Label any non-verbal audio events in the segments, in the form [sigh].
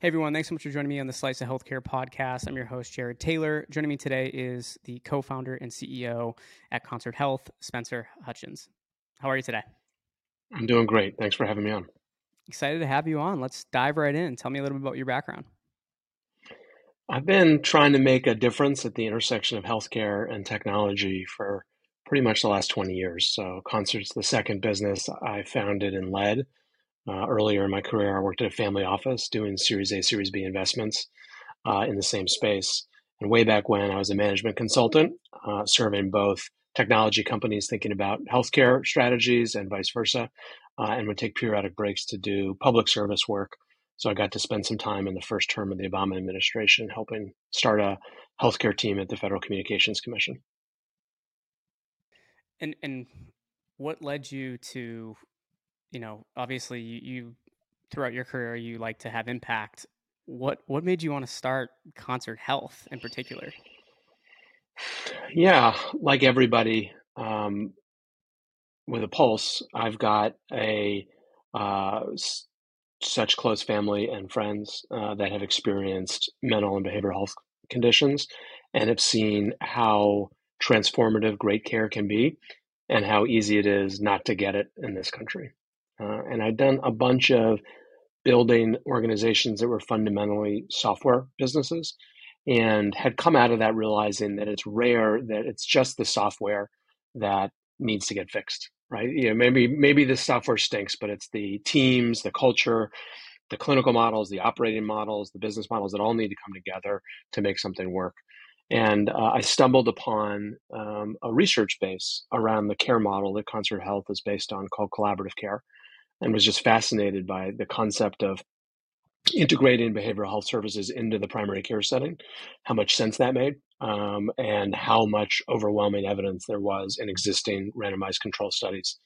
Hey everyone, thanks so much for joining me on the Slice of Healthcare podcast. I'm your host, Jared Taylor. Joining me today is the co founder and CEO at Concert Health, Spencer Hutchins. How are you today? I'm doing great. Thanks for having me on. Excited to have you on. Let's dive right in. Tell me a little bit about your background. I've been trying to make a difference at the intersection of healthcare and technology for pretty much the last 20 years. So, Concert's the second business I founded and led. Uh, earlier in my career, I worked at a family office doing Series A, Series B investments uh, in the same space. And way back when, I was a management consultant, uh, serving both technology companies thinking about healthcare strategies and vice versa, uh, and would take periodic breaks to do public service work. So I got to spend some time in the first term of the Obama administration helping start a healthcare team at the Federal Communications Commission. And and what led you to you know, obviously you, you throughout your career you like to have impact. What what made you want to start Concert Health in particular? Yeah, like everybody um, with a pulse, I've got a uh, s- such close family and friends uh, that have experienced mental and behavioral health conditions and have seen how transformative great care can be and how easy it is not to get it in this country. Uh, and I'd done a bunch of building organizations that were fundamentally software businesses and had come out of that realizing that it's rare that it's just the software that needs to get fixed right? You know maybe maybe the software stinks but it's the teams the culture the clinical models the operating models the business models that all need to come together to make something work. And uh, i stumbled upon um, a research base around the care model that concert health is based on called collaborative care and was just fascinated by the concept of integrating behavioral health services into the primary care setting, how much sense that made, um, and how much overwhelming evidence there was in existing randomized control studies.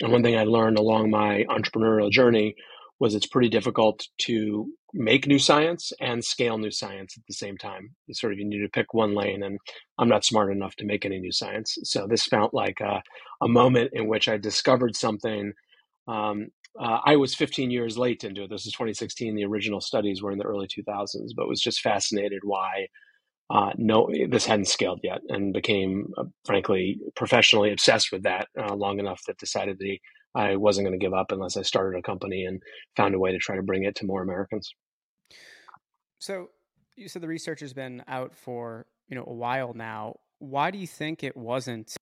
And one thing I learned along my entrepreneurial journey was it's pretty difficult to make new science and scale new science at the same time. You sort of you need to pick one lane, and I'm not smart enough to make any new science. So this felt like a, a moment in which I discovered something um, uh, I was 15 years late into it. This is 2016. The original studies were in the early 2000s, but was just fascinated why uh, no, this hadn't scaled yet, and became, uh, frankly, professionally obsessed with that uh, long enough that decided that I wasn't going to give up unless I started a company and found a way to try to bring it to more Americans. So you said the research has been out for you know a while now. Why do you think it wasn't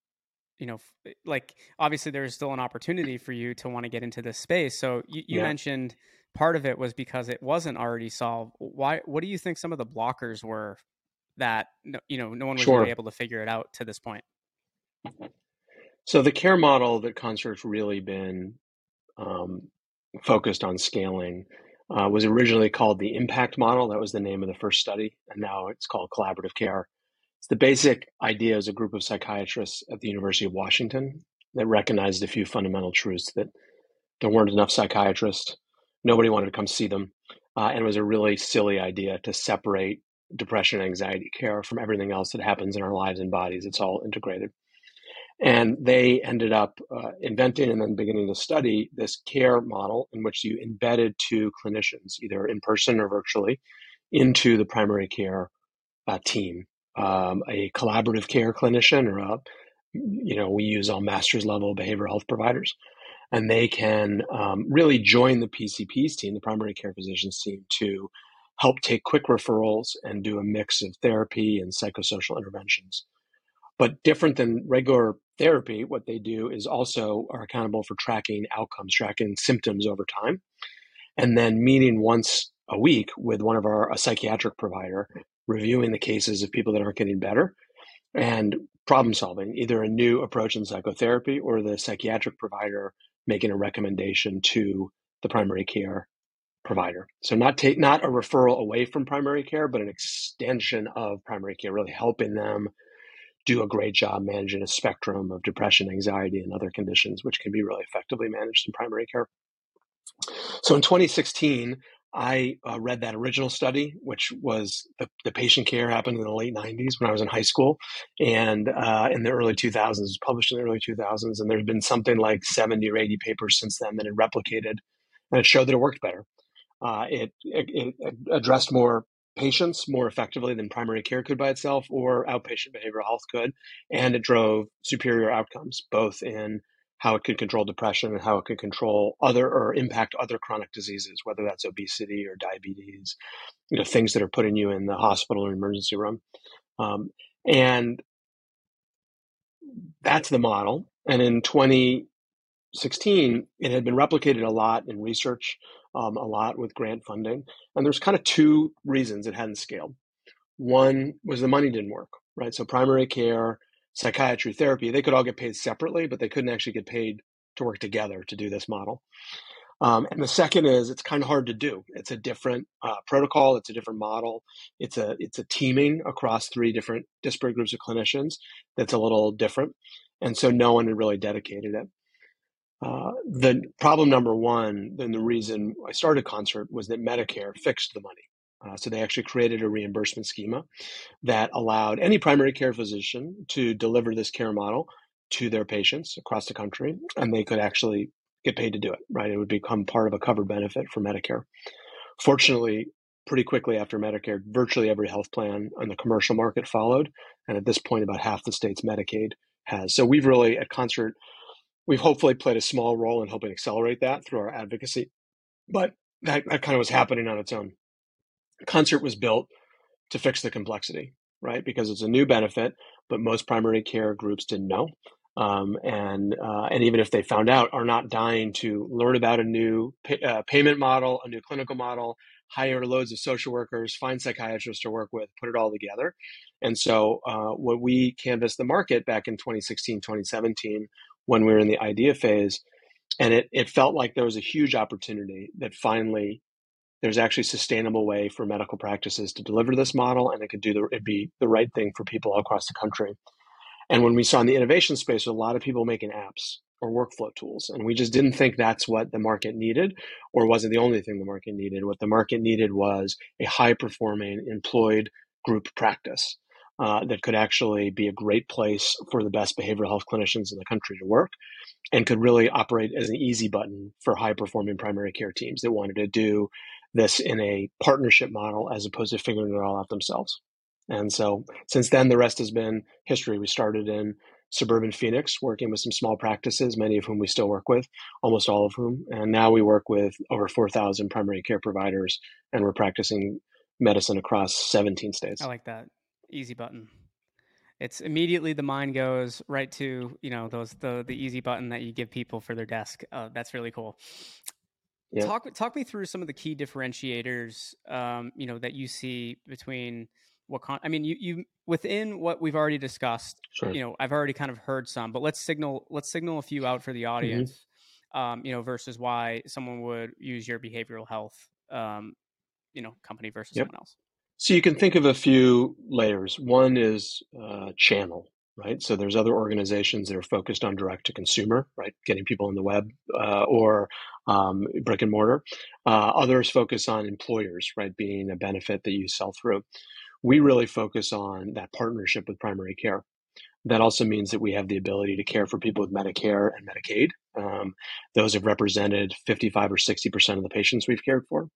you know, eh, like obviously there's still an opportunity for you to want to get into this space. So you, you yeah. mentioned part of it was because it wasn't already solved. Why? What do you think some of the blockers were that you know no one was sure. really able to figure it out to this point? So the care model that Concert's really been um, focused on scaling uh, was originally called the impact model. That was the name of the first study, and now it's called collaborative care the basic idea is a group of psychiatrists at the University of Washington that recognized a few fundamental truths that there weren't enough psychiatrists, nobody wanted to come see them, uh, and it was a really silly idea to separate depression and anxiety care from everything else that happens in our lives and bodies. It's all integrated. And they ended up uh, inventing and then beginning to study this care model in which you embedded two clinicians, either in person or virtually, into the primary care uh, team um, a collaborative care clinician or a, you know, we use all master's level behavioral health providers. And they can um, really join the PCP's team, the primary care physicians team, to help take quick referrals and do a mix of therapy and psychosocial interventions. But different than regular therapy, what they do is also are accountable for tracking outcomes, tracking symptoms over time, and then meeting once a week with one of our a psychiatric provider reviewing the cases of people that aren't getting better and problem solving, either a new approach in psychotherapy or the psychiatric provider making a recommendation to the primary care provider. So not take not a referral away from primary care, but an extension of primary care, really helping them do a great job managing a spectrum of depression, anxiety, and other conditions, which can be really effectively managed in primary care. So in 2016, I uh, read that original study, which was the, the, patient care happened in the late 90s when I was in high school, and uh, in the early 2000s, it was published in the early 2000s, and there's been something like 70 or 80 papers since then that had replicated, and it showed that it worked better. Uh, it, it, it, addressed more patients more effectively than primary care could by itself or outpatient behavioral health could. And it drove superior outcomes, both in how it could control depression and how it could control other or impact other chronic diseases, whether that's obesity or diabetes, you know, things that are putting you in the hospital or emergency room. Um, and that's the model. And in 2016, it had been replicated a lot in research, um, a lot with grant funding. And there's kind of two reasons it hadn't scaled. One was the money didn't work, right? So primary care, psychiatry, therapy, they could all get paid separately, but they couldn't actually get paid to work together to do this model. Um, and the second is it's kind of hard to do. It's a different uh, protocol. It's a different model. It's a it's a teaming across three different disparate groups of clinicians that's a little different, and so no one had really dedicated it. Uh, the problem number one, then the reason I started Concert was that Medicare fixed the money. Uh, so they actually created a reimbursement schema that allowed any primary care physician to deliver this care model to their patients across the country, and they could actually get paid to do it, right? It would become part of a covered benefit for Medicare. Fortunately, pretty quickly after Medicare, virtually every health plan on the commercial market followed. And at this point, about half the states Medicaid has. So we've really, at Concert, we've hopefully played a small role in helping accelerate that through our advocacy. But that, that kind of was happening on its own. Concert was built to fix the complexity, right? Because it's a new benefit, but most primary care groups didn't know um, and uh, and even if they found out, are not dying to learn about a new pay, uh, payment model, a new clinical model, hire loads of social workers, find psychiatrists to work with, put it all together. And so, uh, when we canvassed the market back in 2016, 2017, when we were in the idea phase, and it it felt like there was a huge opportunity that finally there's actually a sustainable way for medical practices to deliver this model, and it could do the it'd be the right thing for people all across the country. And when we saw in the innovation space, a lot of people making apps or workflow tools. And we just didn't think that's what the market needed or wasn't the only thing the market needed. What the market needed was a high performing employed group practice uh, that could actually be a great place for the best behavioral health clinicians in the country to work and could really operate as an easy button for high performing primary care teams that wanted to do this in a partnership model as opposed to figuring it all out themselves. And so since then, the rest has been history. We started in suburban Phoenix, working with some small practices, many of whom we still work with, almost all of whom. And now we work with over 4,000 primary care providers, and we're practicing medicine across 17 states. I like that. Easy button. It's immediately the mind goes right to you know those the the easy button that you give people for their desk. Uh, that's really cool. Yeah. Talk talk me through some of the key differentiators um, you know that you see between what con- I mean, you you within what we've already discussed. Sure. You know, I've already kind of heard some, but let's signal let's signal a few out for the mm-hmm. audience. Mm-hmm. Um, you know, versus why someone would use your behavioral health, um, you know, company versus yep. someone else. So you can think of a few layers. One is uh, channel, right? So there's other organizations that are focused on direct to consumer, right? Getting people on the web uh, or um, brick and mortar. Uh, others focus on employers, right? Being a benefit that you sell through we really focus on that partnership with primary care. That also means that we have the ability to care for people with Medicare and Medicaid. Um, those have represented 55 or 60% of the patients we've cared for,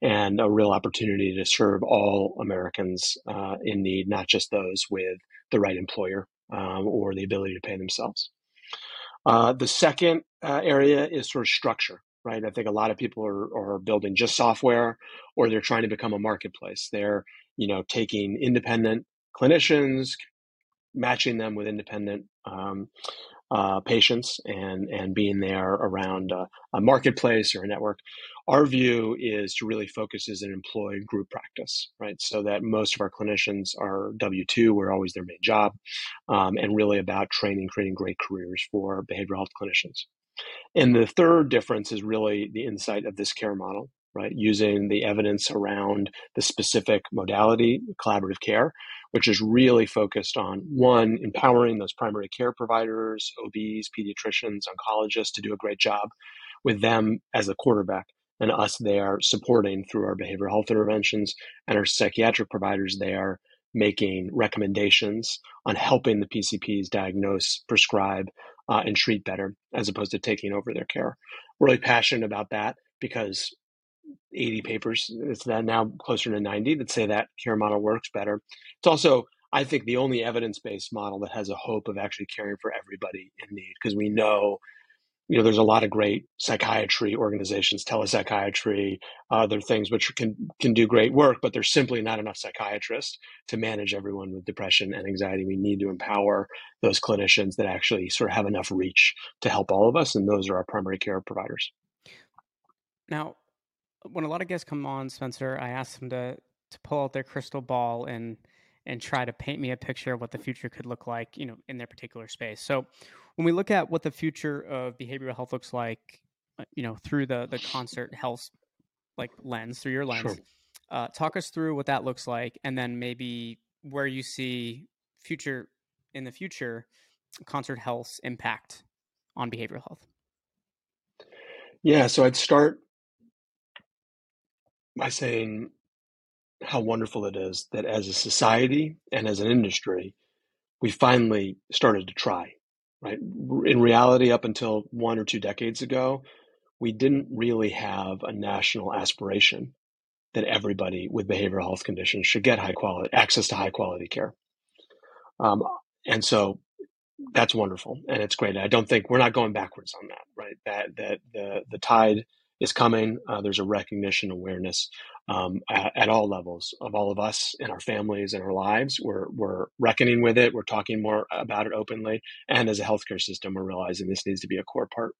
and a real opportunity to serve all Americans uh, in need, not just those with the right employer um, or the ability to pay themselves. Uh, the second uh, area is sort of structure right? I think a lot of people are, are building just software or they're trying to become a marketplace. They're you know, taking independent clinicians, matching them with independent um, uh, patients, and and being there around a, a, marketplace or a network. Our view is to really focus as an employed group practice, right? So that most of our clinicians are W two, we're always their main job, um, and really about training, creating great careers for behavioral health clinicians. And the third difference is really the insight of this care model, right? Using the evidence around the specific modality, collaborative care, which is really focused on one, empowering those primary care providers, OBs, pediatricians, oncologists to do a great job with them as a quarterback and us there supporting through our behavioral health interventions and our psychiatric providers there making recommendations on helping the PCPs diagnose, prescribe, uh, and treat better as opposed to taking over their care. Really passionate about that because 80 papers. It's now closer to 90 that say that care model works better. It's also, I think, the only evidence based model that has a hope of actually caring for everybody in need because we know you know, there's a lot of great psychiatry organizations, telepsychiatry, other things which can can do great work, but there's simply not enough psychiatrists to manage everyone with depression and anxiety. We need to empower those clinicians that actually sort of have enough reach to help all of us, and those are our primary care providers. Now, when a lot of guests come on, Spencer, I ask them to to pull out their crystal ball and and try to paint me a picture of what the future could look like, you know, in their particular space. So, when we look at what the future of behavioral health looks like, uh, you know, through the the [sighs] concert health like lens, through your lens, sure. uh, talk us through what that looks like, and then maybe where you see future in the future concert health's impact on behavioral health. Yeah, so I'd start by saying how wonderful it is that as a society and as an industry, we finally started to try right? In reality, up until one or two decades ago, we didn't really have a national aspiration that everybody with behavioral health conditions should get high quality access to high quality care. Um, and so that's wonderful and it's great. I don't think we're not going backwards on that, right? That that the the tide is coming. Uh, there's a recognition, awareness um, at, at, all levels of all of us in our families and our lives. We're, we're reckoning with it. We're talking more about it openly. And as a healthcare system, we're realizing this needs to be a core part.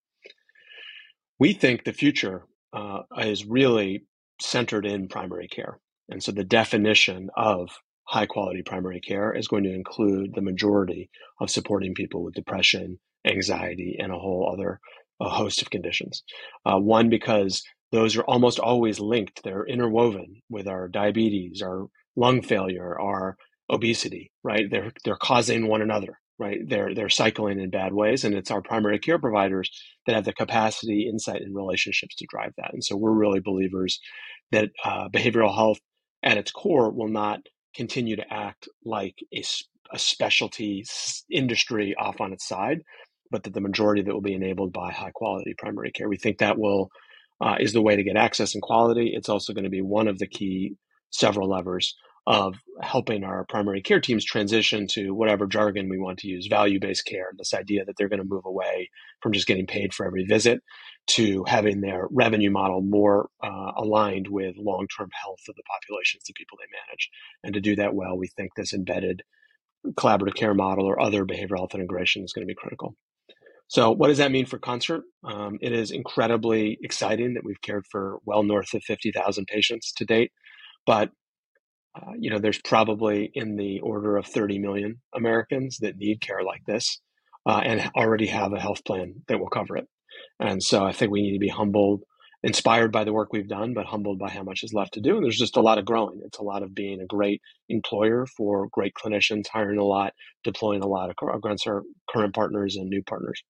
We think the future uh, is really centered in primary care. And so the definition of high quality primary care is going to include the majority of supporting people with depression, anxiety, and a whole other a host of conditions. Uh, one, because those are almost always linked. They're interwoven with our diabetes, our lung failure, our obesity, right? They're they're causing one another, right? They're they're cycling in bad ways, and it's our primary care providers that have the capacity, insight, and relationships to drive that. And so we're really believers that uh, behavioral health, at its core, will not continue to act like a, a specialty industry off on its side, but that the majority of it will be enabled by high quality primary care. We think that will uh, is the way to get access and quality. It's also going to be one of the key several levers of helping our primary care teams transition to whatever jargon we want to use value based care, this idea that they're going to move away from just getting paid for every visit to having their revenue model more uh, aligned with long term health of the populations, the people they manage. And to do that well, we think this embedded collaborative care model or other behavioral health integration is going to be critical. So, what does that mean for Concert? Um, it is incredibly exciting that we've cared for well north of 50,000 patients to date. But, uh, you know, there's probably in the order of 30 million Americans that need care like this uh, and already have a health plan that will cover it. And so I think we need to be humbled, inspired by the work we've done, but humbled by how much is left to do. And there's just a lot of growing. It's a lot of being a great employer for great clinicians, hiring a lot, deploying a lot of our current partners and new partners.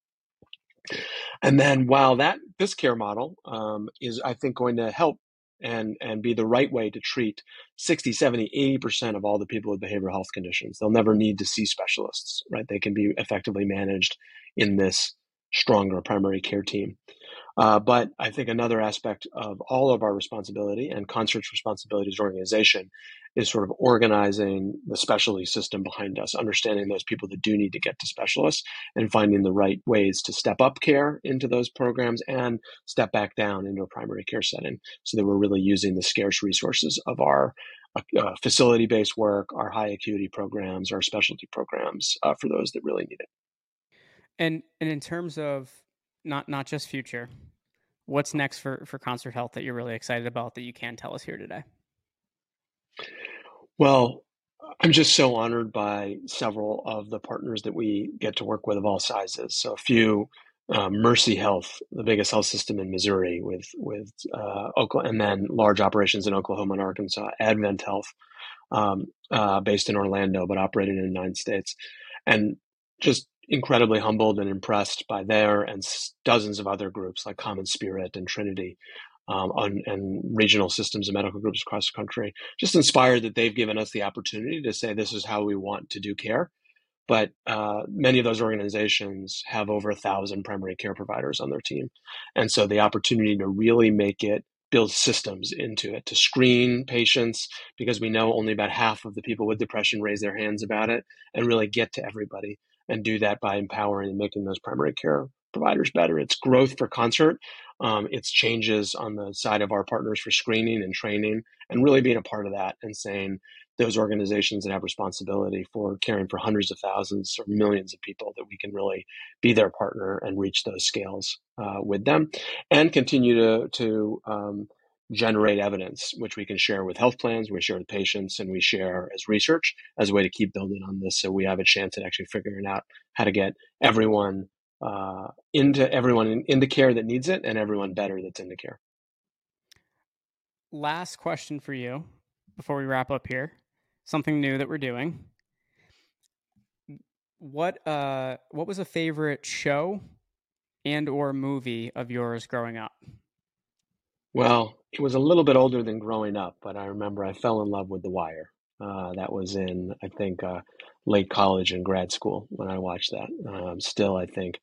And then while that this care model um, is, I think, going to help and and be the right way to treat 60 70 80% of all the people with behavioral health conditions they'll never need to see specialists right? They can be effectively managed in this stronger primary care team uh, but I think another aspect of all of our responsibility and Concert's responsibility as an organization is sort of organizing the specialty system behind us, understanding those people that do need to get to specialists and finding the right ways to step up care into those programs and step back down into a primary care setting so that we're really using the scarce resources of our uh, uh facility based work, our high acuity programs, our specialty programs uh, for those that really need it. And, and in terms of not not just future. What's next for for Concert Health that you're really excited about that you can tell us here today? Well, I'm just so honored by several of the partners that we get to work with of all sizes. So a few, uh, Mercy Health, the biggest health system in Missouri, with with uh, Oklahoma, and then large operations in Oklahoma and Arkansas. Advent Health, um, uh, based in Orlando but operating in nine states, and just incredibly humbled and impressed by their and dozens of other groups like Common Spirit and Trinity um, on, and regional systems and medical groups across the country. Just inspired that they've given us the opportunity to say this is how we want to do care. But uh, many of those organizations have over a thousand primary care providers on their team. And so the opportunity to really make it build systems into it to screen patients because we know only about half of the people with depression raise their hands about it and really get to everybody and do that by empowering and making those primary care providers better. It's growth for concert. Um, it's changes on the side of our partners for screening and training and really being a part of that and saying those organizations that have responsibility for caring for hundreds of thousands or millions of people that we can really be their partner and reach those scales uh, with them and continue to, to um, generate evidence which we can share with health plans we share with patients and we share as research as a way to keep building on this so we have a chance at actually figuring out how to get everyone uh, into everyone in, the care that needs it and everyone better that's into care last question for you before we wrap up here something new that we're doing. What uh what was a favorite show and or movie of yours growing up? Well, it was a little bit older than growing up, but I remember I fell in love with The Wire. Uh, that was in, I think, uh, late college and grad school when I watched that. Um, still, I think,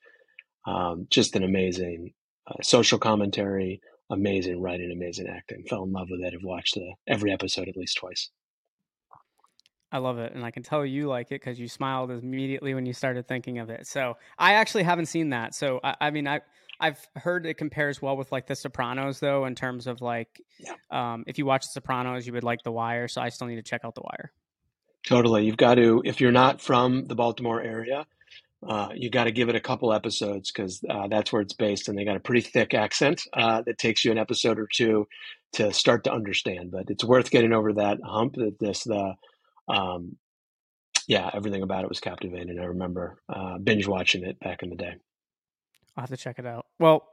um, just an amazing uh, social commentary, amazing writing, amazing acting. Fell in love with it. I've watched the, every episode at least twice. I love it, and I can tell you like it because you smiled immediately when you started thinking of it. So I actually haven't seen that. So I, I mean, I I've heard it compares well with like The Sopranos, though, in terms of like, yeah. um, if you watch The Sopranos, you would like The Wire. So I still need to check out The Wire. Totally, you've got to. If you're not from the Baltimore area, uh, you got to give it a couple episodes because uh, that's where it's based, and they got a pretty thick accent uh, that takes you an episode or two to start to understand. But it's worth getting over that hump. That this the um, yeah, everything about it was captivating. I remember uh, binge watching it back in the day. I'll have to check it out. Well,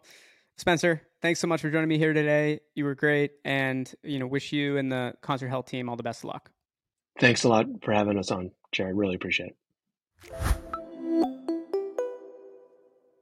Spencer, thanks so much for joining me here today. You were great, and you know, wish you and the concert health team all the best of luck. Thanks a lot for having us on, Jared. Really appreciate it.